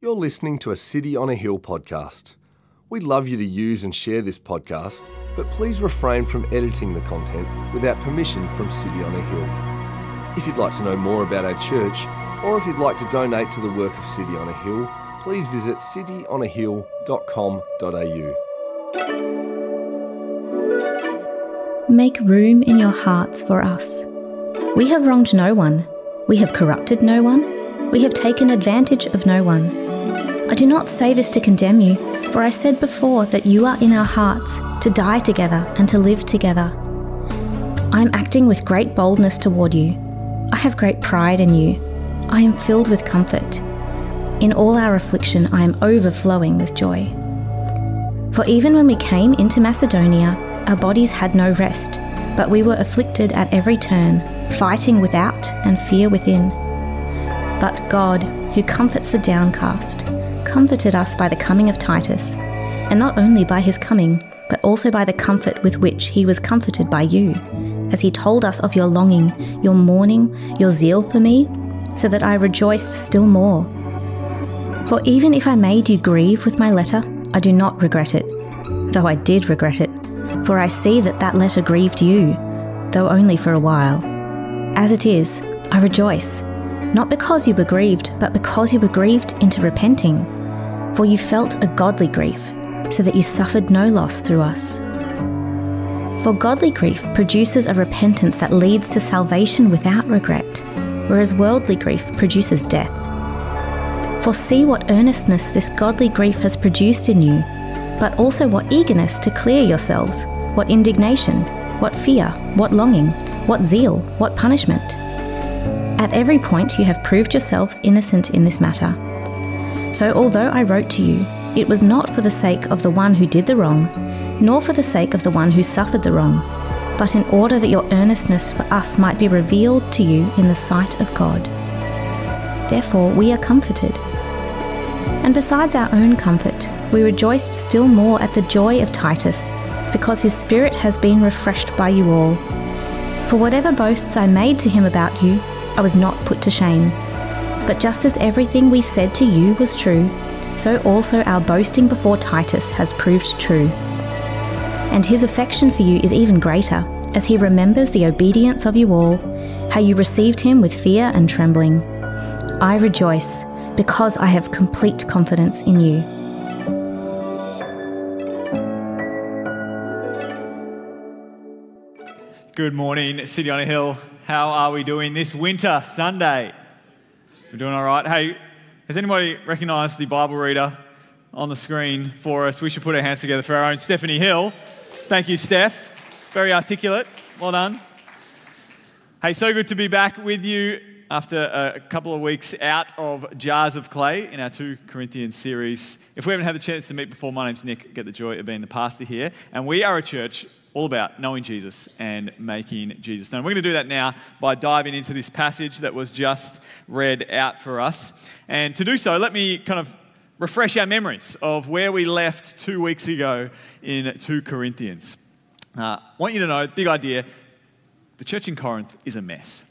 You're listening to a City on a Hill podcast. We'd love you to use and share this podcast, but please refrain from editing the content without permission from City on a Hill. If you'd like to know more about our church, or if you'd like to donate to the work of City on a Hill, please visit cityonahill.com.au. Make room in your hearts for us. We have wronged no one. We have corrupted no one. We have taken advantage of no one. I do not say this to condemn you, for I said before that you are in our hearts to die together and to live together. I am acting with great boldness toward you. I have great pride in you. I am filled with comfort. In all our affliction, I am overflowing with joy. For even when we came into Macedonia, our bodies had no rest, but we were afflicted at every turn, fighting without and fear within. But God, who comforts the downcast, comforted us by the coming of Titus, and not only by his coming, but also by the comfort with which he was comforted by you, as he told us of your longing, your mourning, your zeal for me, so that I rejoiced still more. For even if I made you grieve with my letter, I do not regret it, though I did regret it, for I see that that letter grieved you, though only for a while. As it is, I rejoice, not because you were grieved, but because you were grieved into repenting for you felt a godly grief, so that you suffered no loss through us. For godly grief produces a repentance that leads to salvation without regret, whereas worldly grief produces death. For see what earnestness this godly grief has produced in you, but also what eagerness to clear yourselves, what indignation, what fear, what longing, what zeal, what punishment. At every point you have proved yourselves innocent in this matter. So, although I wrote to you, it was not for the sake of the one who did the wrong, nor for the sake of the one who suffered the wrong, but in order that your earnestness for us might be revealed to you in the sight of God. Therefore, we are comforted. And besides our own comfort, we rejoiced still more at the joy of Titus, because his spirit has been refreshed by you all. For whatever boasts I made to him about you, I was not put to shame. But just as everything we said to you was true, so also our boasting before Titus has proved true. And his affection for you is even greater, as he remembers the obedience of you all, how you received him with fear and trembling. I rejoice, because I have complete confidence in you. Good morning, City on a Hill. How are we doing this winter Sunday? We're doing all right. Hey, has anybody recognized the Bible reader on the screen for us? We should put our hands together for our own Stephanie Hill. Thank you, Steph. Very articulate. Well done. Hey, so good to be back with you after a couple of weeks out of Jars of Clay in our 2 Corinthians series. If we haven't had the chance to meet before, my name's Nick. Get the joy of being the pastor here. And we are a church all about knowing Jesus and making Jesus known. We're going to do that now by diving into this passage that was just read out for us. And to do so, let me kind of refresh our memories of where we left two weeks ago in 2 Corinthians. Uh, I want you to know, big idea the church in Corinth is a mess.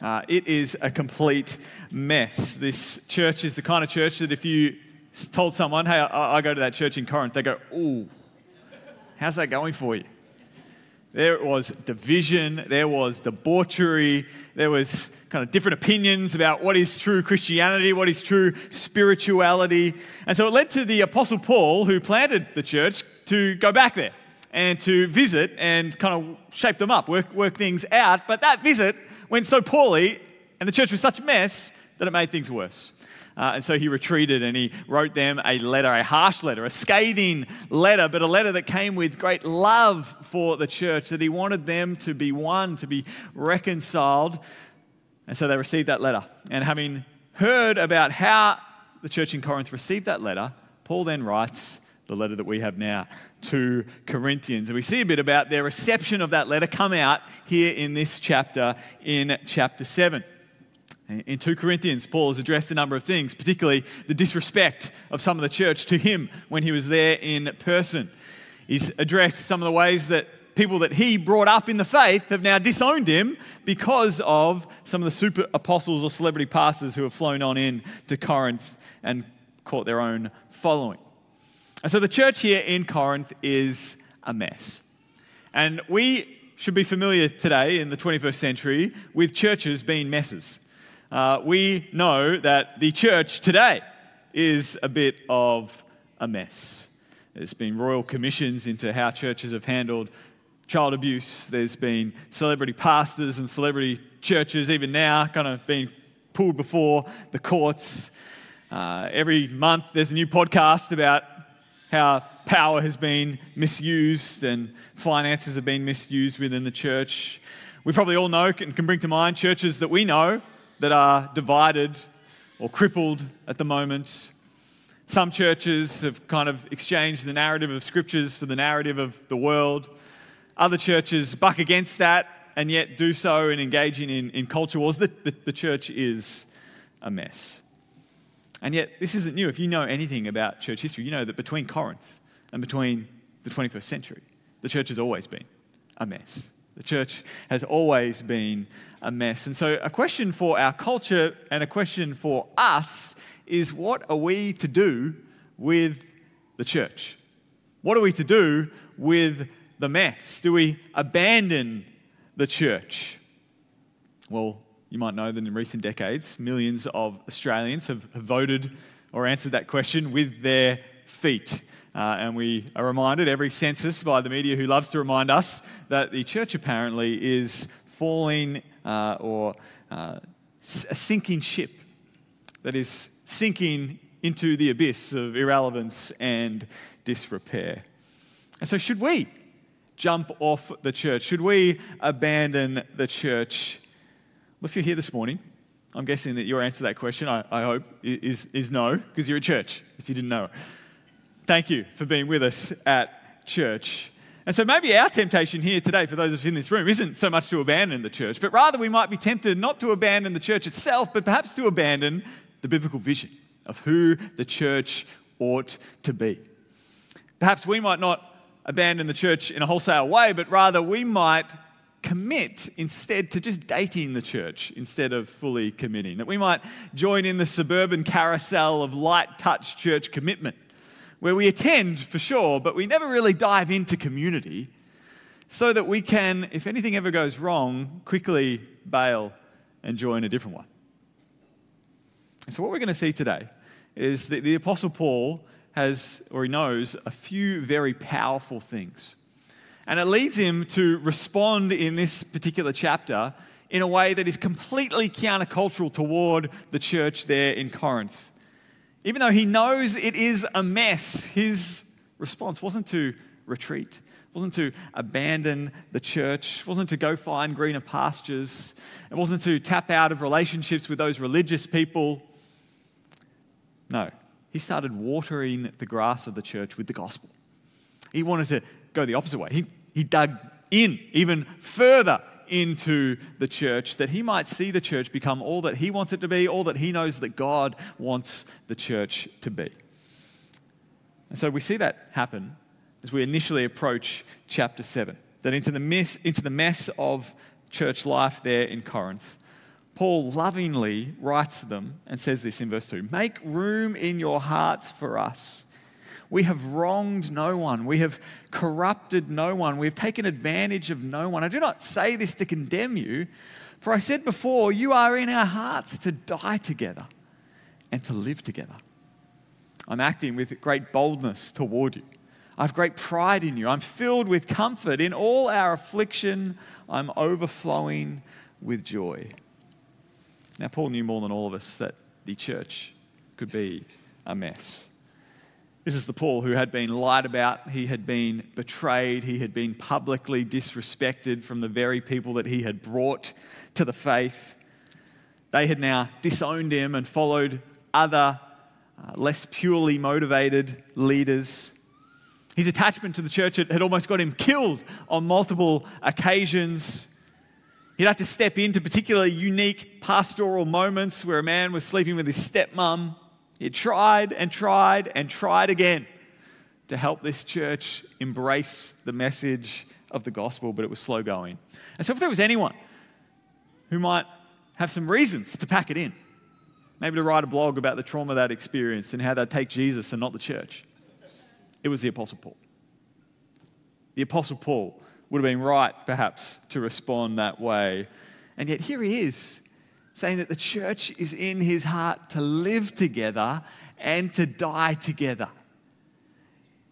Uh, it is a complete mess. This church is the kind of church that if you told someone, hey, I, I go to that church in Corinth, they go, ooh, how's that going for you? There was division, there was debauchery, there was kind of different opinions about what is true Christianity, what is true spirituality. And so it led to the Apostle Paul, who planted the church, to go back there and to visit and kind of shape them up, work, work things out. But that visit went so poorly, and the church was such a mess that it made things worse. Uh, and so he retreated and he wrote them a letter, a harsh letter, a scathing letter, but a letter that came with great love for the church, that he wanted them to be one, to be reconciled. And so they received that letter. And having heard about how the church in Corinth received that letter, Paul then writes the letter that we have now to Corinthians. And we see a bit about their reception of that letter come out here in this chapter, in chapter 7. In 2 Corinthians, Paul has addressed a number of things, particularly the disrespect of some of the church to him when he was there in person. He's addressed some of the ways that people that he brought up in the faith have now disowned him because of some of the super apostles or celebrity pastors who have flown on in to Corinth and caught their own following. And so the church here in Corinth is a mess. And we should be familiar today in the 21st century with churches being messes. Uh, we know that the church today is a bit of a mess. There's been royal commissions into how churches have handled child abuse. There's been celebrity pastors and celebrity churches, even now, kind of being pulled before the courts. Uh, every month, there's a new podcast about how power has been misused and finances have been misused within the church. We probably all know and can bring to mind churches that we know that are divided or crippled at the moment. Some churches have kind of exchanged the narrative of scriptures for the narrative of the world. Other churches buck against that and yet do so in engaging in, in culture wars. The, the, the church is a mess. And yet, this isn't new. If you know anything about church history, you know that between Corinth and between the 21st century, the church has always been a mess. The church has always been a mess. And so, a question for our culture and a question for us is what are we to do with the church? What are we to do with the mess? Do we abandon the church? Well, you might know that in recent decades, millions of Australians have, voted or answered that question with their feet. Uh, and we are reminded every census by the media who loves to remind us that the church apparently is falling uh, or uh, a sinking ship that is sinking into the abyss of irrelevance and disrepair. And so, should we jump off the church? Should we abandon the church? Well, if you're here this morning, I'm guessing that your answer to that question, I, I hope, is, is no, because you're a church, if you didn't know. Thank you for being with us at church. And so maybe our temptation here today, for those of us in this room, isn't so much to abandon the church, but rather we might be tempted not to abandon the church itself, but perhaps to abandon the biblical vision of who the church ought to be. Perhaps we might not abandon the church in a wholesale way, but rather we might commit instead to just dating the church instead of fully committing. That we might join in the suburban carousel of light touch church commitment, where we attend for sure, but we never really dive into community, so that we can, if anything ever goes wrong, quickly bail and join a different one. So, what we're going to see today is that the Apostle Paul has, or he knows, a few very powerful things and it leads him to respond in this particular chapter in a way that is completely countercultural toward the church there in Corinth. Even though he knows it is a mess, his response wasn't to retreat, wasn't to abandon the church, wasn't to go find greener pastures, it wasn't to tap out of relationships with those religious people. No, he started watering the grass of the church with the gospel. He wanted to go the opposite way. He, he dug in even further into the church that he might see the church become all that he wants it to be, all that he knows that God wants the church to be. And so we see that happen as we initially approach chapter 7. That into the mess, into the mess of church life there in Corinth, Paul lovingly writes to them and says this in verse 2 Make room in your hearts for us we have wronged no one. We have corrupted no one. We have taken advantage of no one. I do not say this to condemn you, for I said before, you are in our hearts to die together and to live together. I'm acting with great boldness toward you. I have great pride in you. I'm filled with comfort. In all our affliction, I'm overflowing with joy. Now, Paul knew more than all of us that the church could be a mess. This is the Paul who had been lied about, he had been betrayed, he had been publicly disrespected from the very people that he had brought to the faith. They had now disowned him and followed other uh, less purely motivated leaders. His attachment to the church had, almost got him killed on multiple occasions. He'd had to step into particularly unique pastoral moments where a man was sleeping with his stepmom he tried and tried and tried again to help this church embrace the message of the gospel, but it was slow going. And so, if there was anyone who might have some reasons to pack it in, maybe to write a blog about the trauma they'd experienced and how they'd take Jesus and not the church. It was the Apostle Paul. The Apostle Paul would have been right, perhaps, to respond that way. And yet, here he is saying that the church is in his heart to live together and to die together.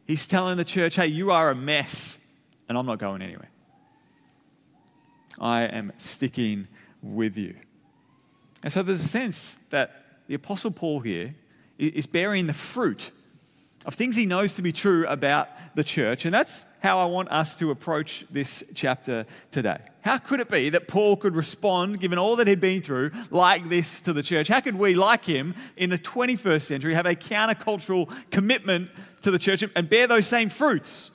He's telling the church, hey, you are a mess, and I'm not going anywhere. I am sticking with you. And so there's a sense that the Apostle Paul here is bearing the fruit of things he knows to be true about the church. And that's how I want us to approach this chapter today. How could it be that Paul could respond, given all that he'd been through, like this to the church? How could we, like him, in the 21st century, have a countercultural commitment to the church and bear those same fruits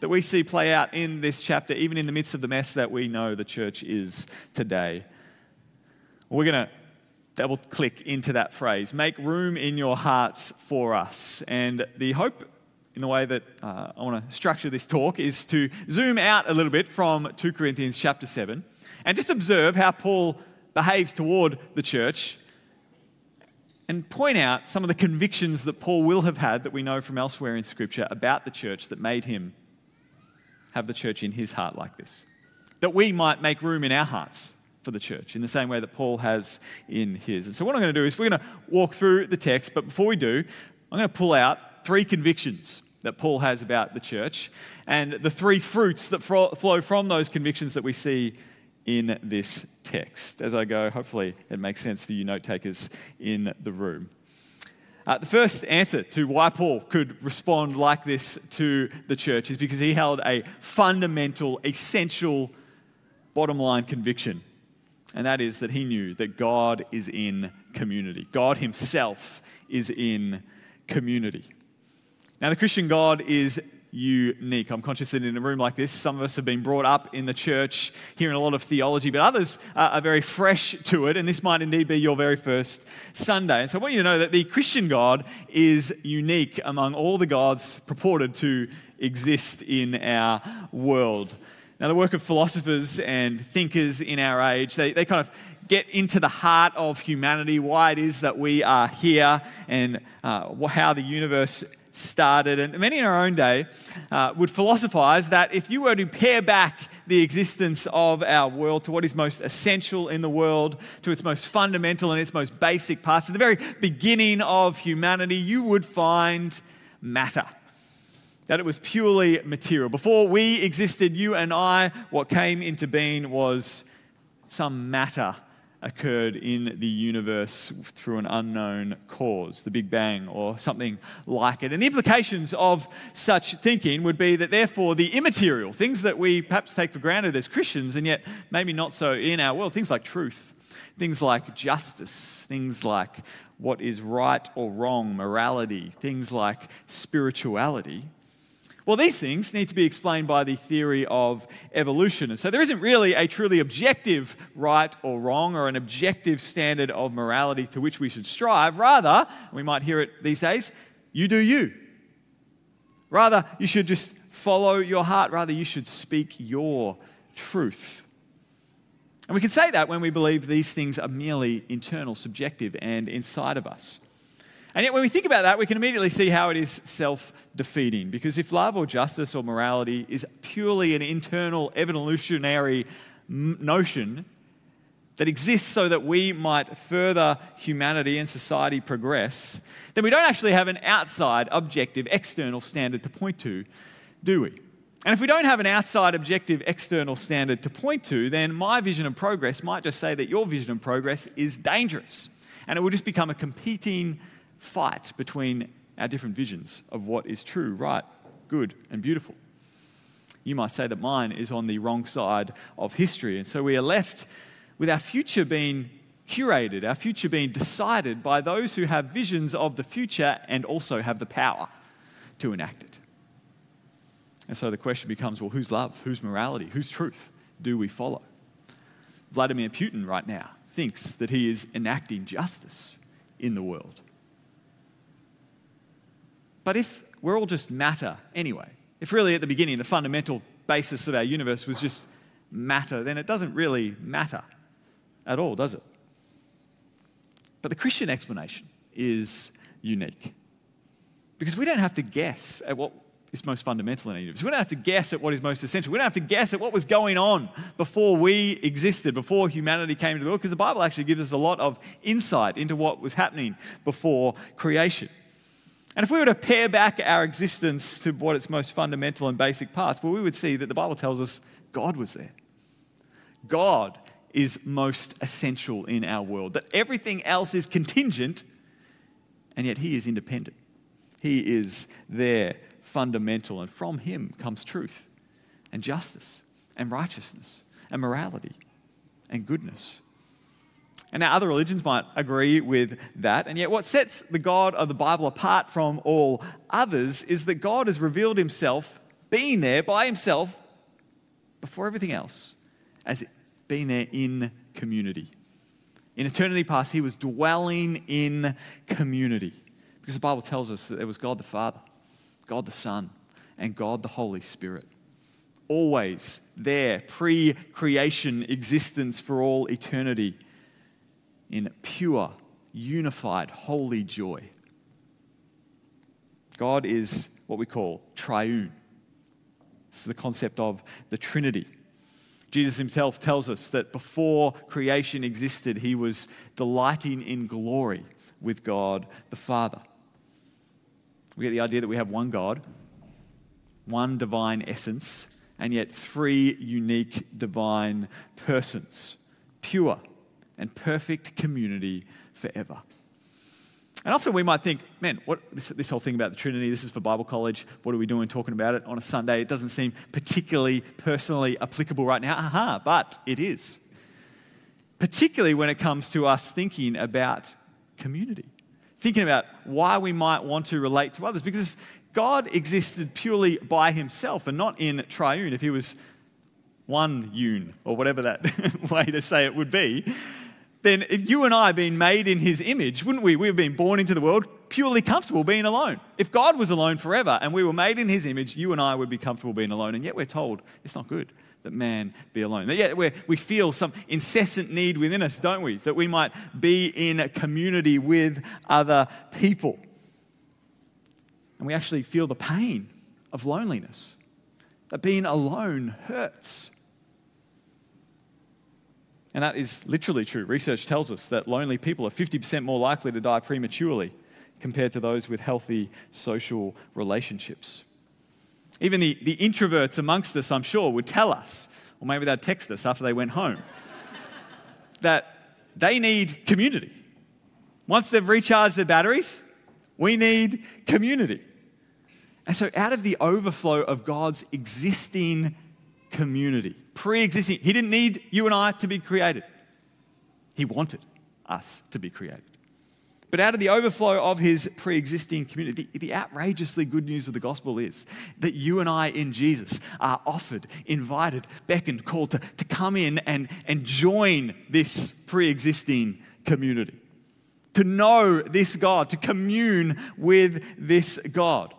that we see play out in this chapter, even in the midst of the mess that we know the church is today? We're going to double click into that phrase make room in your hearts for us. And the hope in the way that uh, I want to structure this talk is to zoom out a little bit from 2 Corinthians chapter 7 and just observe how Paul behaves toward the church and point out some of the convictions that Paul will have had that we know from elsewhere in Scripture about the church that made him have the church in his heart like this. That we might make room in our hearts for the church in the same way that Paul has in his. And so, what I'm going to do is we're going to walk through the text, but before we do, I'm going to pull out three convictions that Paul has about the church and the three fruits that flow from those convictions that we see in this text. As I go, hopefully it makes sense for you note takers in the room. Uh, the first answer to why Paul could respond like this to the church is because he held a fundamental, essential, bottom line conviction and that is that he knew that God is in community. God himself is in community. Now, the Christian God is unique. I'm conscious that in a room like this, some of us have been brought up in the church, hearing a lot of theology, but others are very fresh to it, and this might indeed be your very first Sunday. And so I want you to know that the Christian God is unique among all the gods purported to exist in our world. Now, the work of philosophers and thinkers in our age, they, they kind of get into the heart of humanity, why it is that we are here, and uh, how the universe started. And many in our own day uh, would philosophize that if you were to pare back the existence of our world to what is most essential in the world, to its most fundamental and its most basic parts, at the very beginning of humanity, you would find matter that it was purely material. Before we existed, you and I, what came into being was some matter occurred in the universe through an unknown cause, the Big Bang or something like it. And the implications of such thinking would be that, therefore, the immaterial, things that we perhaps take for granted as Christians and yet maybe not so in our world, things like truth, things like justice, things like what is right or wrong, morality, things like spirituality well, these things need to be explained by the theory of evolution. And so there isn't really a truly objective right or wrong or an objective standard of morality to which we should strive. Rather, we might hear it these days, you do you. Rather, you should just follow your heart. Rather, you should speak your truth. And we can say that when we believe these things are merely internal, subjective, and inside of us. And yet, when we think about that, we can immediately see how it is self defeating. Because if love or justice or morality is purely an internal evolutionary notion that exists so that we might further humanity and society progress, then we don't actually have an outside, objective, external standard to point to, do we? And if we don't have an outside, objective, external standard to point to, then my vision of progress might just say that your vision of progress is dangerous. And it will just become a competing fight between our different visions of what is true, right, good, and beautiful. You might say that mine is on the wrong side of history. And so we are left with our future being curated, our future being decided by those who have visions of the future and also have the power to enact it. And so the question becomes well, whose love, whose morality, whose truth do we follow? Vladimir Putin right now thinks that he is enacting justice in the world. But if we're all just matter anyway, if really at the beginning the fundamental basis of our universe was just matter, then it doesn't really matter at all, does it? But the Christian explanation is unique. Because we don't have to guess at what is most fundamental in our universe. We don't have to guess at what is most essential. We don't have to guess at what was going on before we existed, before humanity came into the world, because the Bible actually gives us a lot of insight into what was happening before creation. And if we were to pare back our existence to what its most fundamental and basic parts, well, we would see that the Bible tells us God was there. God is most essential in our world, that everything else is contingent, and yet He is independent. He is there, fundamental, and from Him comes truth and justice and righteousness and morality and goodness. And now other religions might agree with that. And yet, what sets the God of the Bible apart from all others is that God has revealed himself being there by himself before everything else, as being there in community. In eternity past, he was dwelling in community because the Bible tells us that there was God the Father, God the Son, and God the Holy Spirit. Always there, pre creation existence for all eternity in pure, unified, holy joy. God is what we call triune. This is the concept of the Trinity. Jesus himself tells us that before creation existed, he was delighting in glory with God the Father. We get the idea that we have one God, one divine essence, and yet three unique divine persons pure, and perfect community forever. And often we might think, man, what this, this whole thing about the Trinity, this is for Bible college. What are we doing talking about it on a Sunday? It doesn't seem particularly personally applicable right now. Aha, but it is. Particularly when it comes to us thinking about community, thinking about why we might want to relate to others. Because if God existed purely by himself and not in triune, if he was one un, or whatever that way to say it would be, then if you and I being made in his image, wouldn't we? We've been born into the world purely comfortable being alone. If God was alone forever and we were made in his image, you and I would be comfortable being alone. And yet we're told it's not good that man be alone. That yet we we feel some incessant need within us, don't we? That we might be in a community with other people. And we actually feel the pain of loneliness. That being alone hurts. And that is literally true. Research tells us that lonely people are 50% more likely to die prematurely compared to those with healthy social relationships. Even the, the introverts amongst us, I'm sure, would tell us, or maybe they'd text us after they went home, that they need community. Once they've recharged their batteries, we need community. And so, out of the overflow of God's existing community, pre existing. He didn't need you and I to be created, He wanted us to be created. But out of the overflow of his pre existing community, the, the, outrageously good news of the gospel is that you and I in Jesus are offered, invited, beckoned, called to, to come in and, and join this pre existing community, to know this God, to commune with this God.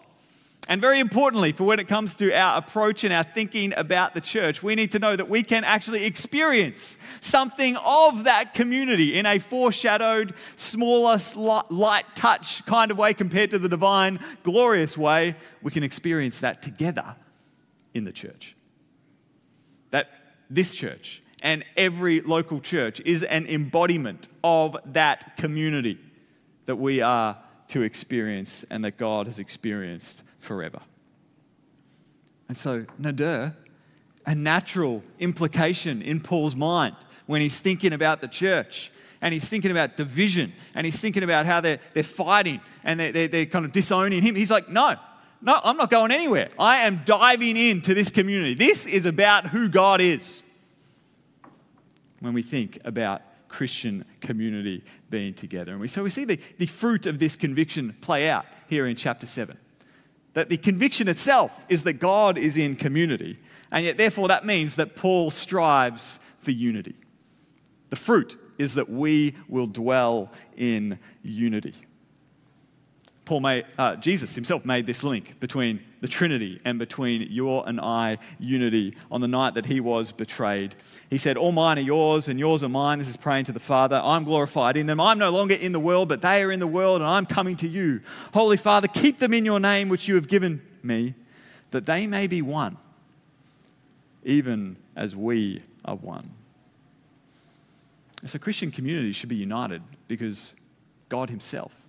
And very importantly, for when it comes to our approach and our thinking about the church, we need to know that we can actually experience something of that community in a foreshadowed, smaller, light touch kind of way compared to the divine, glorious way. We can experience that together in the church. That this church and every local church is an embodiment of that community that we are to experience and that God has experienced forever. And so, nadir, a natural implication in Paul's mind when he's thinking about the church and he's thinking about division and he's thinking about how they're, they're fighting and they're, they're, they're kind of disowning him. He's like, no, no, I'm not going anywhere. I am diving into this community. This is about who God is. When we think about Christian community being together. And we, so we see the, the fruit of this conviction play out here in chapter 7. That the conviction itself is that God is in community, and yet, therefore, that means that Paul strives for unity. The fruit is that we will dwell in unity. Paul made, uh, Jesus himself made this link between the Trinity and between your and I unity on the night that he was betrayed. He said, All mine are yours and yours are mine. This is praying to the Father. I'm glorified in them. I'm no longer in the world, but they are in the world and I'm coming to you. Holy Father, keep them in your name which you have given me, that they may be one, even as we are one. So, Christian community should be united because God Himself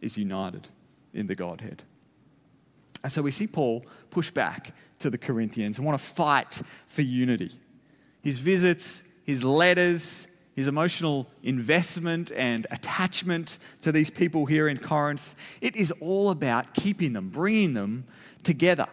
is united in the Godhead. And so we see Paul push back to the Corinthians and want to fight for unity. His visits, his letters, his emotional investment and attachment to these people here in Corinth, it is all about keeping them, bringing them together.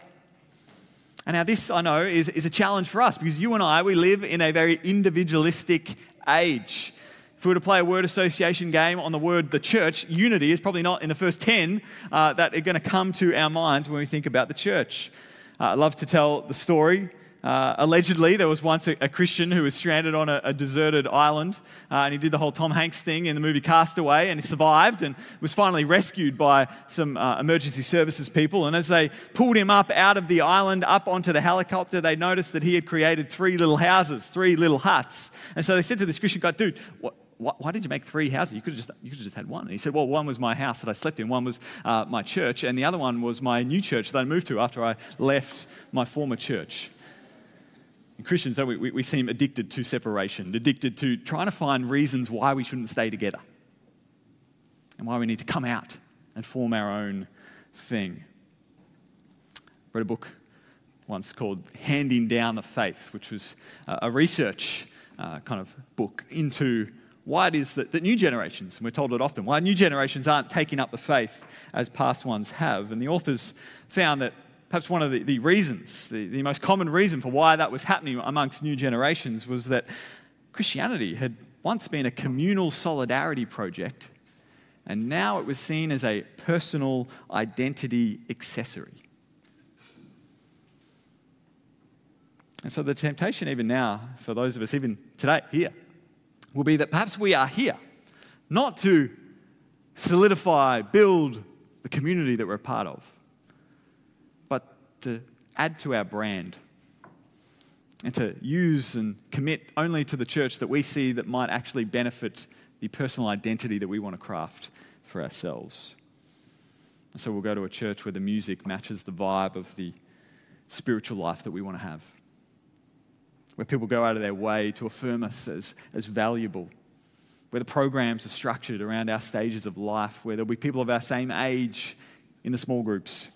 And now, this I know is, is a challenge for us because you and I, we live in a very individualistic age. If we were to play a word association game on the word the church, unity is probably not in the first 10 uh, that are going to come to our minds when we think about the church. Uh, I love to tell the story. Uh, allegedly, there was once a, a, Christian who was stranded on a, a deserted island, uh, and he did the whole Tom Hanks thing in the movie Castaway, and he survived and was finally rescued by some uh, emergency services people. And as they pulled him up out of the island, up onto the helicopter, they noticed that he had created three little houses, three little huts. And so they said to this Christian guy, "Dude, what?" Why, why, did you make three houses? You could have just, you could have just had one. And he said, well, one was my house that I slept in, one was uh, my church, and the other one was my new church that I moved to after I left my former church. And Christians, though, we, we, we seem addicted to separation, addicted to trying to find reasons why we shouldn't stay together and why we need to come out and form our own thing. I read a book once called Handing Down the Faith, which was a research uh, kind of book into why it is that, that new generations, and we're told it often, why new generations aren't taking up the faith as past ones have. And the authors found that perhaps one of the, the reasons, the, the most common reason for why that was happening amongst new generations was that Christianity had once been a communal solidarity project, and now it was seen as a personal identity accessory. And so the temptation, even now, for those of us, even today, here, will be that perhaps we are here not to solidify, build the community that we're a part of, but to add to our brand and to use and commit only to the church that we see that might actually benefit the personal identity that we want to craft for ourselves. And so we'll go to a church where the music matches the vibe of the spiritual life that we want to have where people go out of their way to affirm us as, as valuable, where the programs are structured around our stages of life, where there'll be people of our same age in the small groups.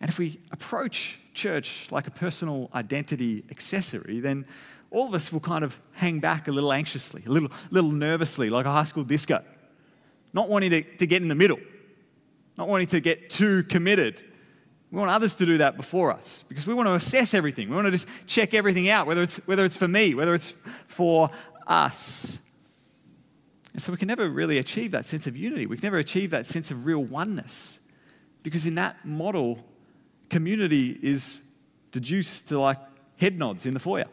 And if we approach church like a personal identity accessory, then all of us will kind of hang back a little anxiously, a little, little nervously, like a high school disco, not wanting to, to get in the middle, not wanting to get too committed we want others to do that before us because we want to assess everything. We want to just check everything out, whether it's, whether it's for me, whether it's for us. And so we can never really achieve that sense of unity. We can never achieve that sense of real oneness because in that model, community is deduced to like head nods in the foyer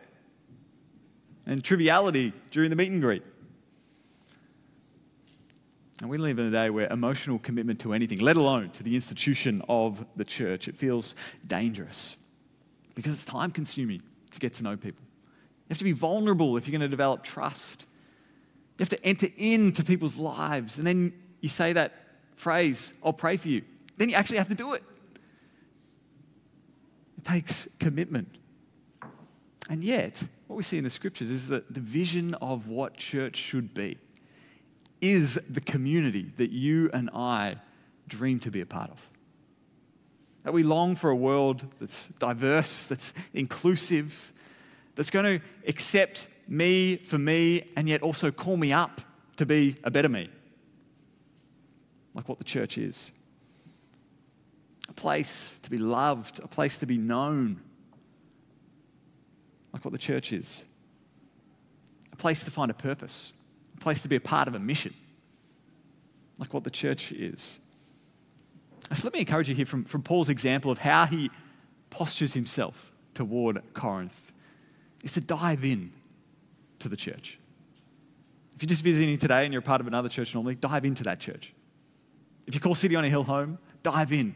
and triviality during the meet and greet. And we live in a day where emotional commitment to anything, let alone to the institution of the church, it feels dangerous because it's time consuming to get to know people. You have to be vulnerable if you're going to develop trust. You have to enter into people's lives. And then you say that phrase, I'll pray for you. Then you actually have to do it. It takes commitment. And yet, what we see in the scriptures is that the vision of what church should be is the community that you and I dream to be a part of. That we long for a world that's diverse, that's inclusive, that's going to accept me for me and yet also call me up to be a better me. Like what the church is a place to be loved, a place to be known, like what the church is, a place to find a purpose a place to be a part of a mission, like what the church is. So let me encourage you here from, from Paul's example of how he postures himself toward Corinth is to dive in to the church. If you're just visiting today and you're part of another church normally, dive into that church. If you call City on a Hill home, dive in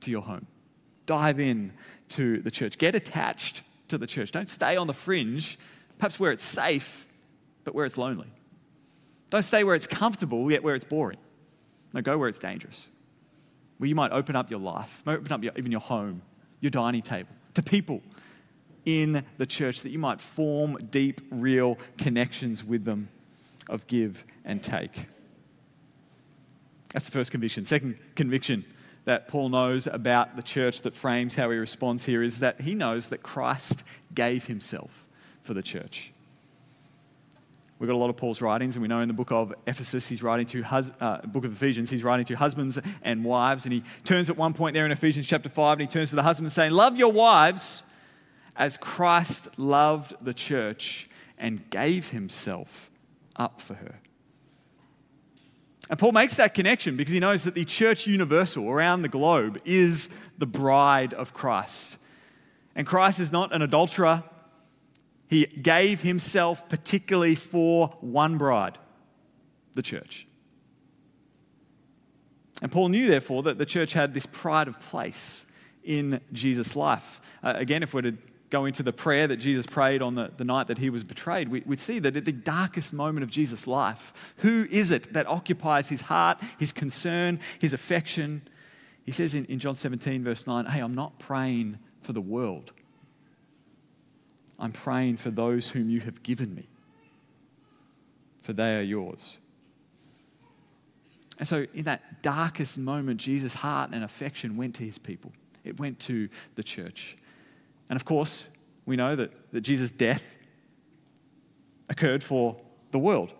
to your home. Dive in to the church. Get attached to the church. Don't stay on the fringe, perhaps where it's safe, but where it's lonely. Don't stay where it's comfortable, yet where it's boring. No, go where it's dangerous. Where you might open up your life, open up your, even your home, your dining table, to people in the church that you might form deep, real connections with them of give and take. That's the first conviction. Second conviction that Paul knows about the church that frames how he responds here is that he knows that Christ gave himself for the church. We've got a lot of Paul's writings, and we know in the book of Ephesus, he's writing to, hus- uh, book of Ephesians, he's writing to husbands and wives, and he turns at one point there in Ephesians chapter 5, and he turns to the husband saying, Love your wives as Christ loved the church and gave himself up for her. And Paul makes that connection because he knows that the church universal around the globe is the bride of Christ. And Christ is not an adulterer. He gave himself particularly for one bride, the church. And Paul knew, therefore, that the church had this pride of place in Jesus' life. Uh, again, if we're to go into the prayer that Jesus prayed on the, the night that he was betrayed, we, would see that at the darkest moment of Jesus' life, who is it that occupies his heart, his concern, his affection? He says in, in John 17, verse 9, Hey, I'm not praying for the world. I'm praying for those whom you have given me, for they are yours. And so, in that darkest moment, Jesus' heart and affection went to his people, it went to the church. And of course, we know that, that Jesus' death occurred for the world,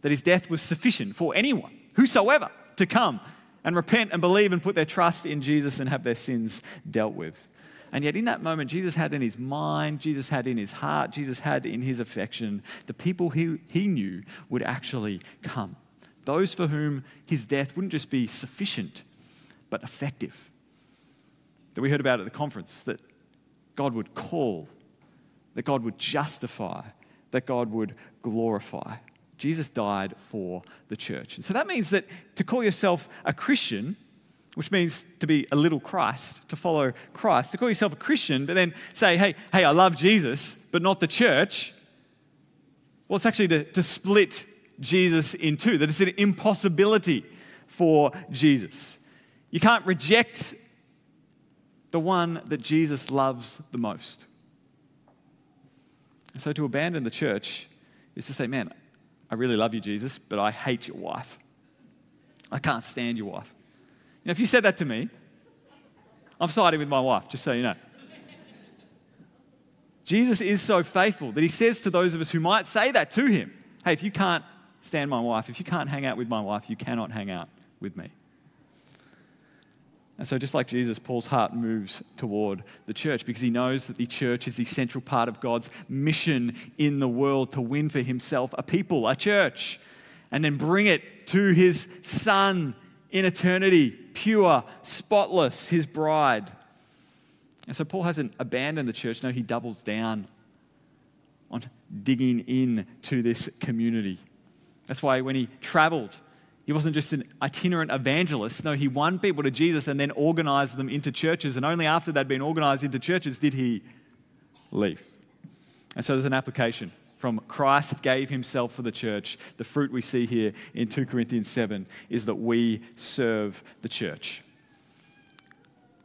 that his death was sufficient for anyone, whosoever, to come and repent and believe and put their trust in Jesus and have their sins dealt with. And yet, in that moment, Jesus had in his mind, Jesus had in his heart, Jesus had in his affection the people he, he knew would actually come. Those for whom his death wouldn't just be sufficient, but effective. That we heard about at the conference, that God would call, that God would justify, that God would glorify. Jesus died for the church. And so that means that to call yourself a Christian, which means to be a little Christ, to follow Christ, to call yourself a Christian, but then say, hey, hey, I love Jesus, but not the church, well, it's actually to, to split Jesus in two, that it's an impossibility for Jesus. You can't reject the one that Jesus loves the most. So to abandon the church is to say, man, I really love you, Jesus, but I hate your wife. I can't stand your wife. If you said that to me, I'm siding with my wife, just so you know. Jesus is so faithful that he says to those of us who might say that to him, hey, if you can't stand my wife, if you can't hang out with my wife, you cannot hang out with me. And so, just like Jesus, Paul's heart moves toward the church because he knows that the church is the central part of God's mission in the world to win for himself a people, a church, and then bring it to his son in eternity, pure, spotless, his bride. And so, Paul hasn't abandoned the church. No, he doubles down on digging in to this community. That's why when he traveled, he wasn't just an itinerant evangelist. No, he won people to Jesus and then organized them into churches. And only after they'd been organized into churches did he leave. And so there's an application from Christ gave himself for the church. The fruit we see here in 2 Corinthians 7 is that we serve the church.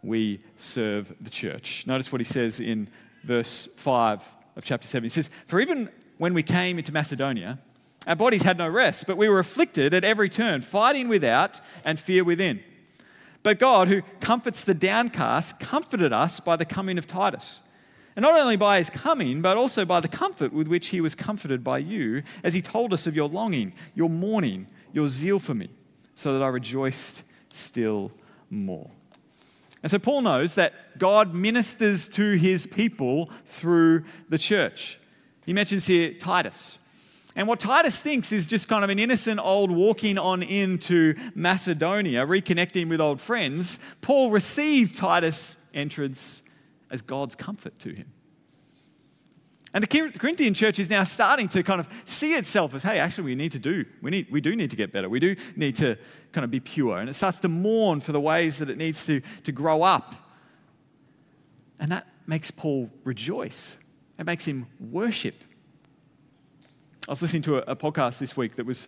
We serve the church. Notice what he says in verse 5 of chapter 7. He says, For even when we came into Macedonia, our bodies had no rest, but we were afflicted at every turn, fighting without and fear within. But God, who comforts the downcast, comforted us by the coming of Titus. And not only by his coming, but also by the comfort with which he was comforted by you, as he told us of your longing, your mourning, your zeal for me, so that I rejoiced still more. And so Paul knows that God ministers to his people through the church. He mentions here Titus. And what Titus thinks is just kind of an innocent old walking on into Macedonia, reconnecting with old friends. Paul received Titus' entrance as God's comfort to him. And the Corinthian church is now starting to kind of see itself as, hey, actually, we need to do, we, need, we do need to get better. We do need to kind of be pure. And it starts to mourn for the ways that it needs to, to grow up. And that makes Paul rejoice. It makes him worship. I was listening to a, a podcast this week that was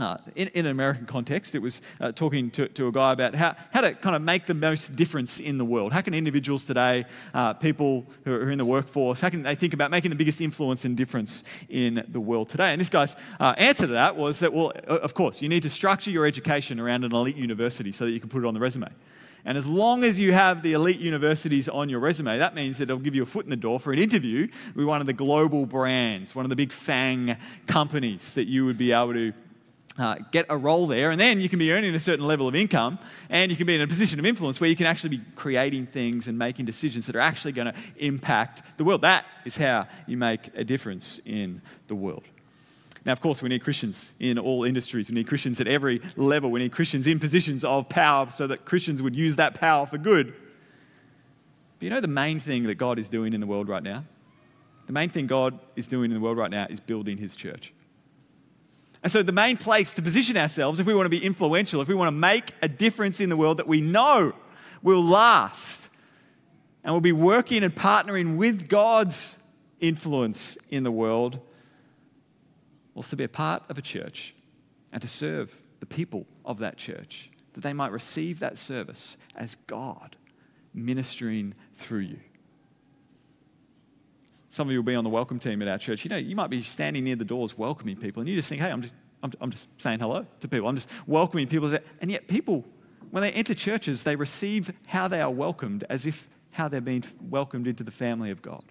uh, in, in, an American context, it was uh, talking to, to a guy about how, how to kind of make the most difference in the world. How can individuals today, uh, people who are in the workforce, how can they think about making the biggest influence and difference in the world today? And this guy's uh, answer to that was that, well, of course, you need to structure your education around an elite university so that you can put it on the resume. And as long as you have the elite universities on your resume, that means that it'll give you a foot in the door for an interview with one of the global brands, one of the big FANG companies that you would be able to uh, get a role there, and then you can be earning a certain level of income, and you can be in a position of influence where you can actually be creating things and making decisions that are actually going to impact the world. That is how you make a difference in the world. Now, of course, we need Christians in all industries. We need Christians at every level. We need Christians in positions of power so that Christians would use that power for good. But you know the main thing that God is doing in the world right now? The main thing God is doing in the world right now is building his church. And so, the main place to position ourselves, if we want to be influential, if we want to make a difference in the world that we know will last, and we'll be working and partnering with God's influence in the world, was to be a part of a church and to serve the people of that church, that they might receive that service as God ministering through you. Some of you will be on the welcome team at our church. You know, you might be standing near the doors welcoming people, and you just think, hey, I'm just, I'm, I'm just saying hello to people. I'm just welcoming people. And yet, people, when they enter churches, they receive how they are welcomed as if how they're being welcomed into the family of God.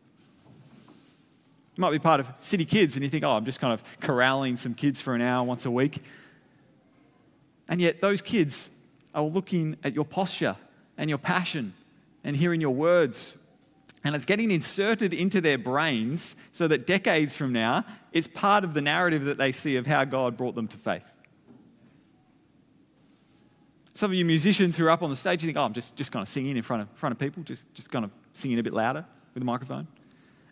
You might be part of City Kids, and you think, oh, I'm just kind of corralling some kids for an hour once a week. And yet, those kids are looking at your posture and your passion and hearing your words and it's getting inserted into their brains so that decades from now, it's part of the narrative that they see of how God brought them to faith. Some of you musicians who are up on the stage, you think, oh, I'm just, just kind of singing in front of, front of people, just, just kind of singing a bit louder with a microphone.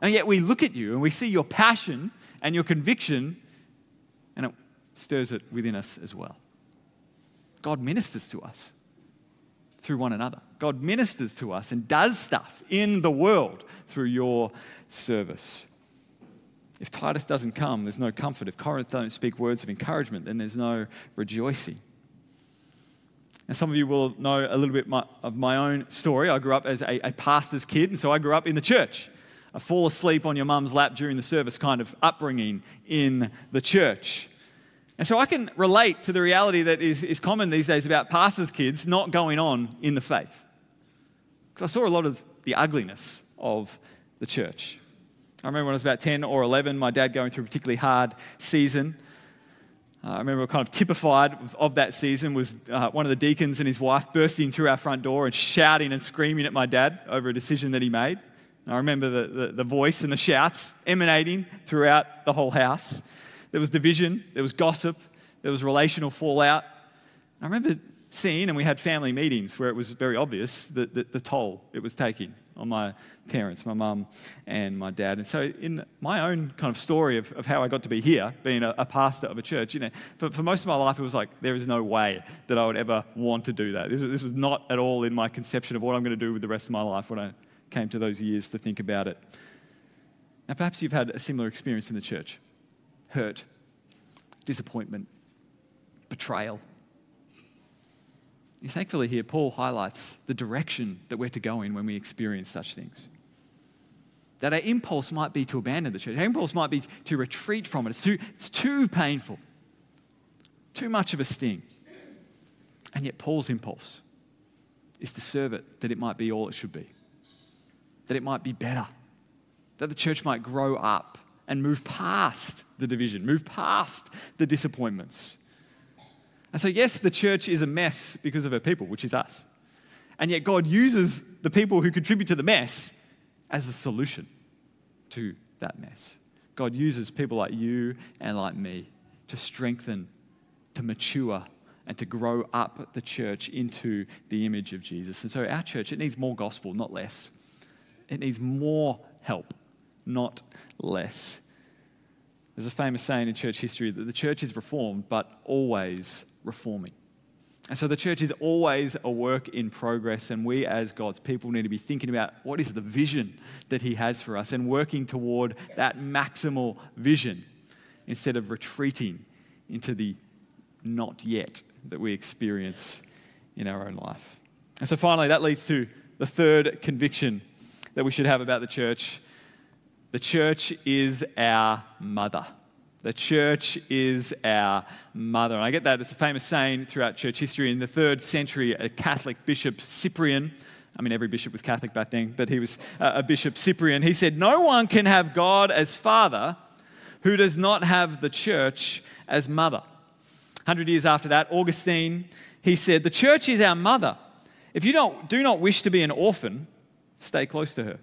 And yet we look at you and we see your passion and your conviction, and it stirs it within us as well. God ministers to us through one another. God ministers to us and does stuff in the world through your service. If Titus doesn't come, there's no comfort. If Corinth don't speak words of encouragement, then there's no rejoicing. And some of you will know a little bit of my own story. I grew up as a, a pastor's kid, and so I grew up in the church. A fall asleep on your mum's lap during the service kind of upbringing in the church. And so I can relate to the reality that is, is common these days about pastors' kids not going on in the faith. Because I saw a lot of the ugliness of the church. I remember when I was about 10 or 11, my dad going through a particularly hard season. Uh, I remember kind of typified of, of that season was uh, one of the deacons and his wife bursting through our front door and shouting and screaming at my dad over a decision that he made. And I remember the, the, the voice and the shouts emanating throughout the whole house. There was division, there was gossip, there was relational fallout. I remember seeing, and we had family meetings where it was very obvious that, the toll it was taking on my parents, my mum and my dad. And so, in my own kind of story of, of how I got to be here, being a, a pastor of a church, you know, for, for, most of my life, it was like, there is no way that I would ever want to do that. This this was not at all in my conception of what I'm going to do with the rest of my life when I came to those years to think about it. Now, perhaps you've had a similar experience in the church hurt, disappointment, betrayal. And thankfully, here, Paul highlights the direction that we're to go in when we experience such things. That our impulse might be to abandon the church, our impulse might be to retreat from it. It's too, it's too painful, too much of a sting. And yet, Paul's impulse is to serve it that it might be all it should be, that it might be better, that the church might grow up and move past the division, move past the disappointments. And so, yes, the church is a mess because of her people, which is us. And yet, God uses the people who contribute to the mess as a solution to that mess. God uses people like you and like me to strengthen, to mature, and to grow up the church into the image of Jesus. And so, our church, it needs more gospel, not less. It needs more help not less. There's a famous saying in church history that the church is reformed, but always reforming. And so the church is always a work in progress, and we as God's people need to be thinking about what is the vision that He has for us and working toward that maximal vision instead of retreating into the not yet that we experience in our own life. And so finally, that leads to the third conviction that we should have about the church the church is our mother. The church is our mother. And I get that. It's a famous saying throughout church history. In the third century, a Catholic bishop, Cyprian, I mean, every bishop was Catholic back then, but he was uh, a bishop, Cyprian. He said, No one can have God as father who does not have the church as mother. 100 years after that, Augustine, he said, The church is our mother. If you don't, do not wish to be an orphan, stay close to her.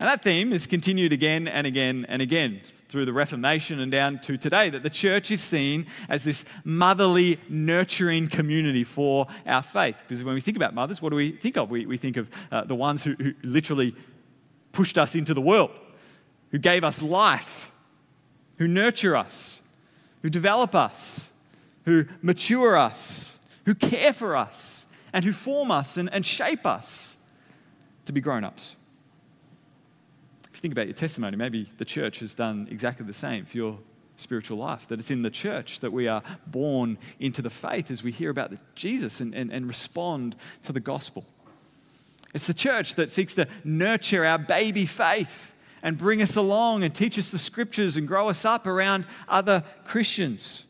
And that theme is continued again and again and again through the Reformation and down to today that the church is seen as this motherly, nurturing community for our faith. Because when we think about mothers, what do we think of? We, we think of uh, the ones who, who literally pushed us into the world, who gave us life, who nurture us, who develop us, who mature us, who care for us, and who form us and, and shape us to be grown ups. You think about your testimony, maybe the church has done exactly the same for your spiritual life. That it's in the church that we are born into the faith as we hear about Jesus and, and, and respond to the gospel. It's the church that seeks to nurture our baby faith and bring us along and teach us the scriptures and grow us up around other Christians.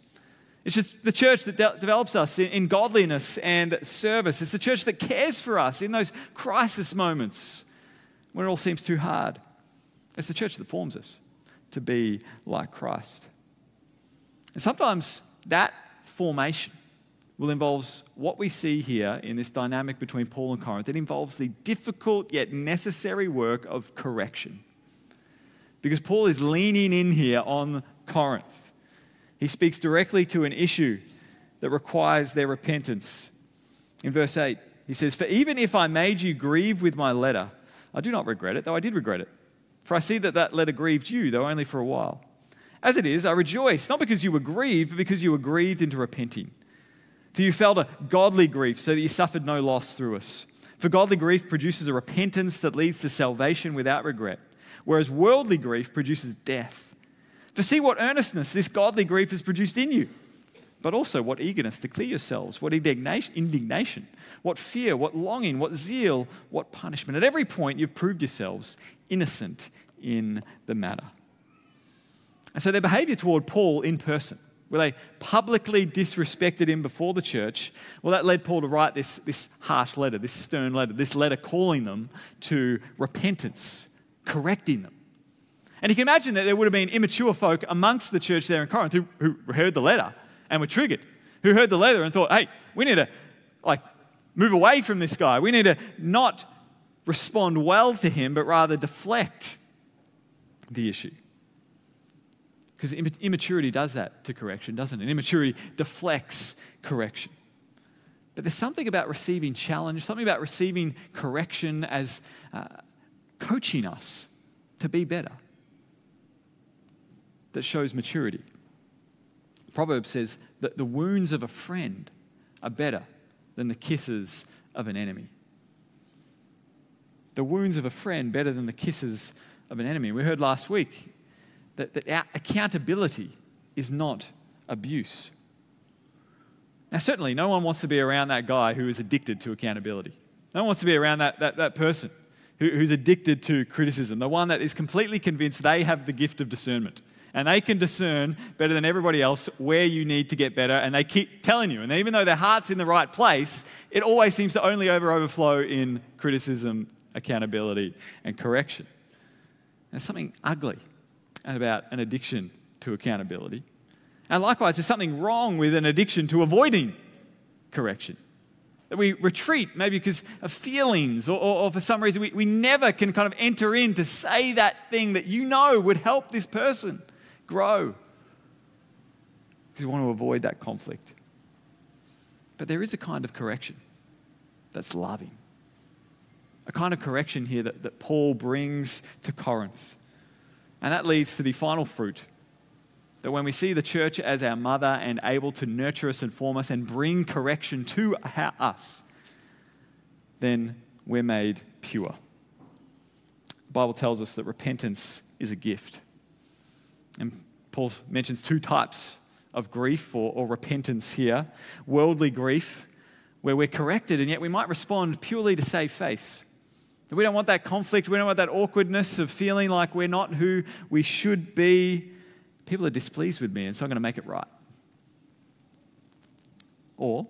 It's just the church that de- develops us in, in godliness and service. It's the church that cares for us in those crisis moments when it all seems too hard. It's the church that forms us to be like Christ. And sometimes that formation will involve what we see here in this dynamic between Paul and Corinth. It involves the difficult yet necessary work of correction. Because Paul is leaning in here on Corinth. He speaks directly to an issue that requires their repentance. In verse 8, he says, For even if I made you grieve with my letter, I do not regret it, though I did regret it. For I see that that letter grieved you, though only for a while. As it is, I rejoice, not because you were grieved, but because you were grieved into repenting. For you felt a godly grief, so that you suffered no loss through us. For godly grief produces a repentance that leads to salvation without regret whereas worldly grief produces death. For see what earnestness this godly grief has produced in you, but also what eagerness to clear yourselves, what indignation, what fear, what longing, what zeal, what punishment. At every point, you've proved yourselves innocent in the matter. And so their behavior toward Paul in person, where they publicly disrespected him before the church, well, that led Paul to write this, this harsh letter, this stern letter, this letter calling them to repentance correcting them. And you can imagine that there would have been immature folk amongst the church there in Corinth who, who heard the letter and were triggered, who heard the letter and thought, hey, we need to like move away from this guy. We need to not respond well to him, but rather deflect the issue. Because immaturity does that to correction, doesn't it? Immaturity deflects correction. But there's something about receiving challenge, something about receiving correction as uh, coaching us to be better that shows maturity. Proverbs says that the wounds of a friend are better than the kisses of an enemy. The wounds of a friend better than the kisses of an enemy. We heard last week that, that accountability is not abuse. Now, certainly, no one wants to be around that guy who is addicted to accountability. No one wants to be around that, that, that person who, who's addicted to criticism, the one that is completely convinced they have the gift of discernment. And they can discern better than everybody else where you need to get better, and they keep telling you. And even though their heart's in the right place, it always seems to only over overflow in criticism, accountability, and correction. There's something ugly about an addiction to accountability. And likewise, there's something wrong with an addiction to avoiding correction. That we retreat, maybe because of feelings or, or, or, for some reason we, we never can kind of enter in to say that thing that you know would help this person grow. Because we want to avoid that conflict. But there is a kind of correction that's loving. A kind of correction here that, that Paul brings to Corinth And that leads to the final fruit that when we see the church as our mother and able to nurture us and form us and bring correction to us, then we're made pure. The Bible tells us that repentance is a gift. And Paul mentions two types of grief or, or repentance here worldly grief, where we're corrected and yet we might respond purely to save face. We don't want that conflict, we don't want that awkwardness of feeling like we're not who we should be. People are displeased with me, and so I'm going to make it right. Or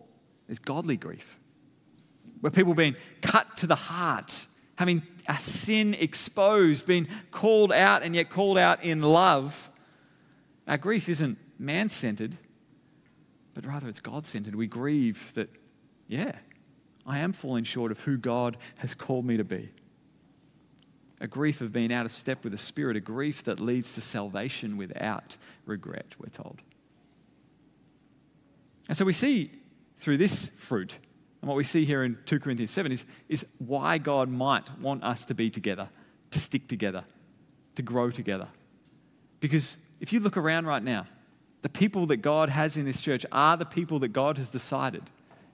there's godly grief, where people are being cut to the heart, having a sin exposed, being called out, and yet called out in love. Our grief isn't man centered, but rather it's God centered. We grieve that, yeah, I am falling short of who God has called me to be. A grief of being out of step with the Spirit, a grief that leads to salvation without regret, we're told. And so we see through this fruit, and what we see here in 2 Corinthians 7 is, is why God might want us to be together, to stick together, to grow together. Because if you look around right now, the people that God has in this church are the people that God has decided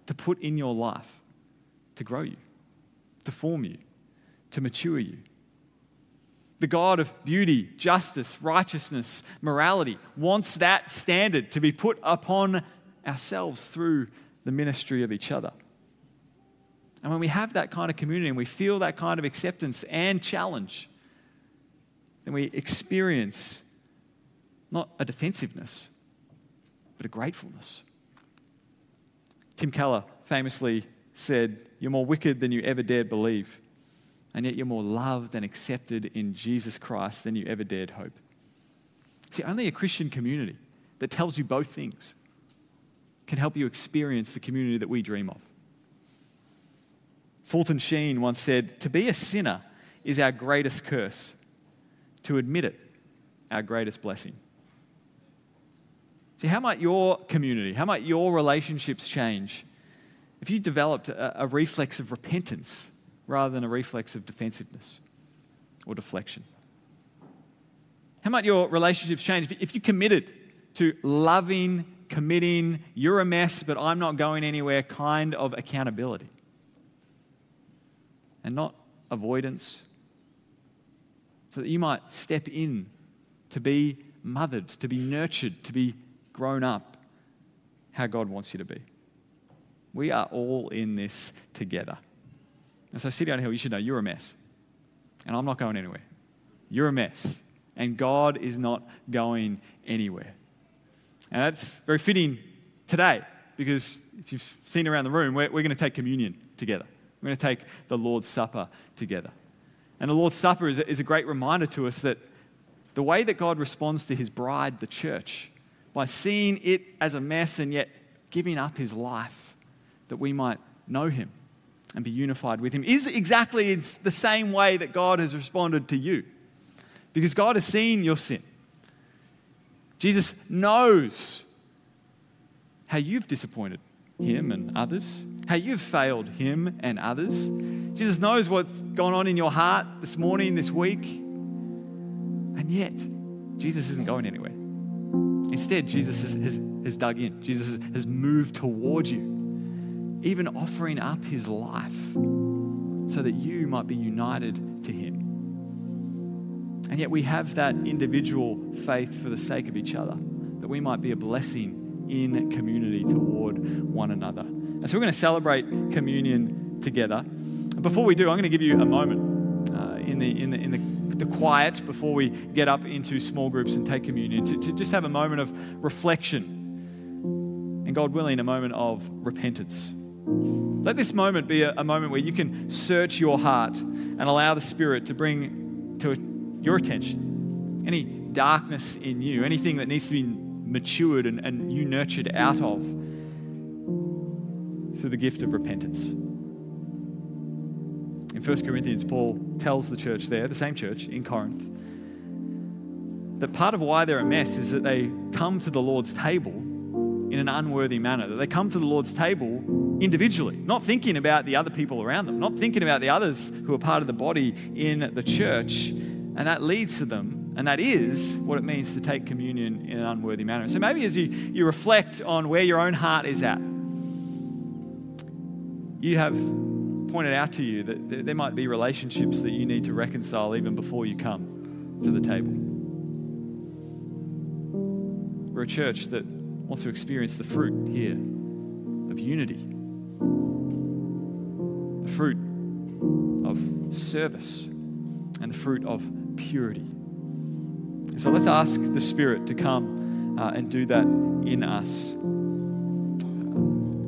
to put in your life to grow you, to form you, to mature you. The God of beauty, justice, righteousness, morality wants that standard to be put upon ourselves through the ministry of each other. And when we have that kind of community and we feel that kind of acceptance and challenge, then we experience not a defensiveness, but a gratefulness. Tim Keller famously said, You're more wicked than you ever dared believe, and yet you're more loved and accepted in Jesus Christ than you ever dared hope. See, only a Christian community that tells you both things can help you experience the community that we dream of. Fulton Sheen once said, To be a sinner is our greatest curse, to admit it, our greatest blessing. See, how might your community, how might your relationships change if you developed a, a reflex of repentance rather than a reflex of defensiveness or deflection? How might your relationships change if you committed to loving, committing, you're a mess, but I'm not going anywhere kind of accountability? And not avoidance, so that you might step in to be mothered, to be nurtured, to be grown up how God wants you to be. We are all in this together. And so, City on Hill, you should know you're a mess. And I'm not going anywhere. You're a mess. And God is not going anywhere. And that's very fitting today because if you've seen around the room, we're, we're going to take communion together. We're going to take the Lord's Supper together. And the Lord's Supper is a, is a great reminder to us that the way that God responds to his bride, the church, by seeing it as a mess and yet giving up his life that we might know him and be unified with him, is exactly the same way that God has responded to you. Because God has seen your sin. Jesus knows how you've disappointed him and others, how you've failed him and others. Jesus knows what's gone on in your heart this morning, this week. And yet, Jesus isn't going anywhere. Instead, Jesus has, has, has dug in, Jesus has moved toward you, even offering up his life so that you might be united to him. And yet, we have that individual faith for the sake of each other, that we might be a blessing in community toward one another. And so, we're going to celebrate communion together. Before we do, I'm going to give you a moment uh, in the, in the, in the the quiet before we get up into small groups and take communion, to, to just have a moment of reflection and, God willing, a moment of repentance. Let this moment be a, a moment where you can search your heart and allow the Spirit to bring to your attention any darkness in you, anything that needs to be matured and, and you nurtured out of through the gift of repentance. In 1 Corinthians, Paul tells the church there, the same church in Corinth, that part of why they're a mess is that they come to the Lord's table in an unworthy manner, that they come to the Lord's table individually, not thinking about the other people around them, not thinking about the others who are part of the body in the church. And that leads to them And that is what it means to take communion in an unworthy manner. So maybe as you, you reflect on where your own heart is at, you have pointed out to you that there might be relationships that you need to reconcile even before you come to the table. We're a church that wants to experience the fruit here of unity, the fruit of service, and the fruit of purity. So let's ask the Spirit to come uh, and do that in us.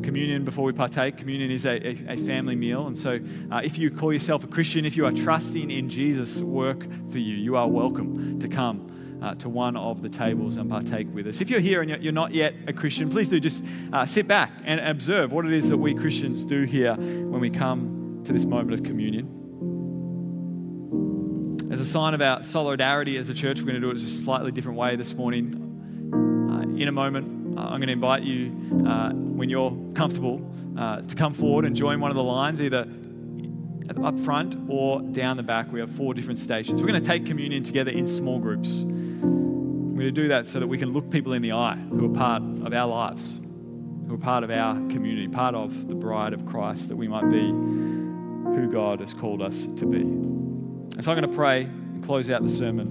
Communion before we partake, communion is a, a, a family meal. And so, uh, if you call yourself a Christian, if you are trusting in Jesus' work for you, you are welcome to come uh, to one of the tables and partake with us. If you're here and you're not yet a Christian, please do just uh, sit back and observe what it is that we Christians do here when we come to this moment of communion. As a sign of our solidarity as a church, we're going to do it just a slightly different way this morning. Uh, in a moment, uh, I'm going to invite you, uh, when you're comfortable, uh, to come forward and join one of the lines, either up front or down the back. We have four different stations. We're going to take communion together in small groups. We're going to do that so that we can look people in the eye who are part of our lives, who are part of our community, part of the bride of Christ, that we might be who God has called us to be. And so I'm going to pray and close out the sermon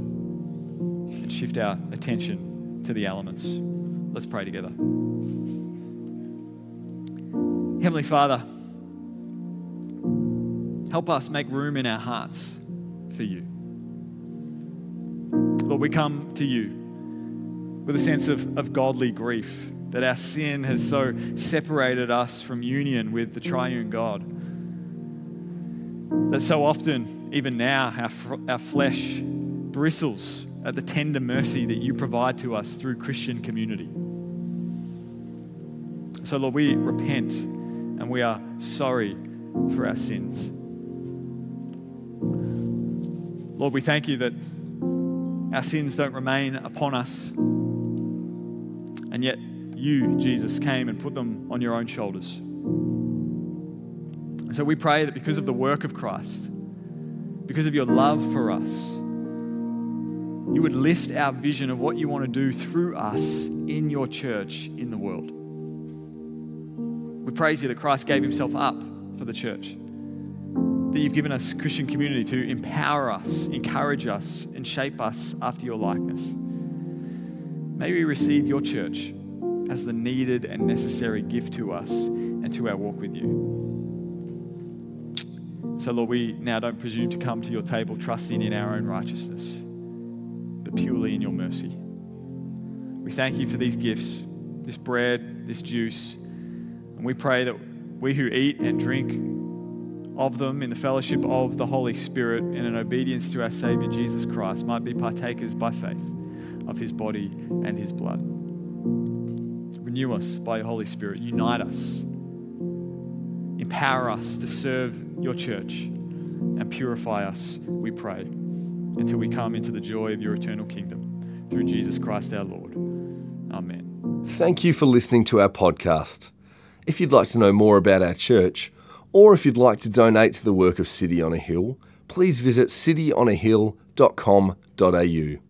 and shift our attention to the elements. Let's pray together. Heavenly Father, help us make room in our hearts for you. Lord, we come to you with a sense of, of godly grief that our sin has so separated us from union with the triune God. That so often, even now, our, our flesh bristles at the tender mercy that you provide to us through Christian community. So, Lord, we repent and we are sorry for our sins. Lord, we thank you that our sins don't remain upon us and yet, you, Jesus, came and put them on your own shoulders. And so we pray that because of the work of Christ, because of your love for us, you would lift our vision of what you want to do through us in your church in the world. We praise you that Christ gave himself up for the church, that you've given us Christian community to empower us, encourage us, and shape us after your likeness. May we receive your church as the needed and necessary gift to us and to our walk with you. So, Lord, we now don't presume to come to your table trusting in our own righteousness, but purely in your mercy. We thank you for these gifts, this bread, this juice, and we pray that we who eat and drink of them in the fellowship of the Holy Spirit and in obedience to our Savior Jesus Christ might be partakers by faith of his body and his blood. Renew us by your Holy Spirit. Unite us. Empower us to serve your church and purify us, we pray, until we come into the joy of your eternal kingdom. Through Jesus Christ our Lord. Amen. Thank you for listening to our podcast. If you'd like to know more about our church, or if you'd like to donate to the work of City on a Hill, please visit cityonahill.com.au.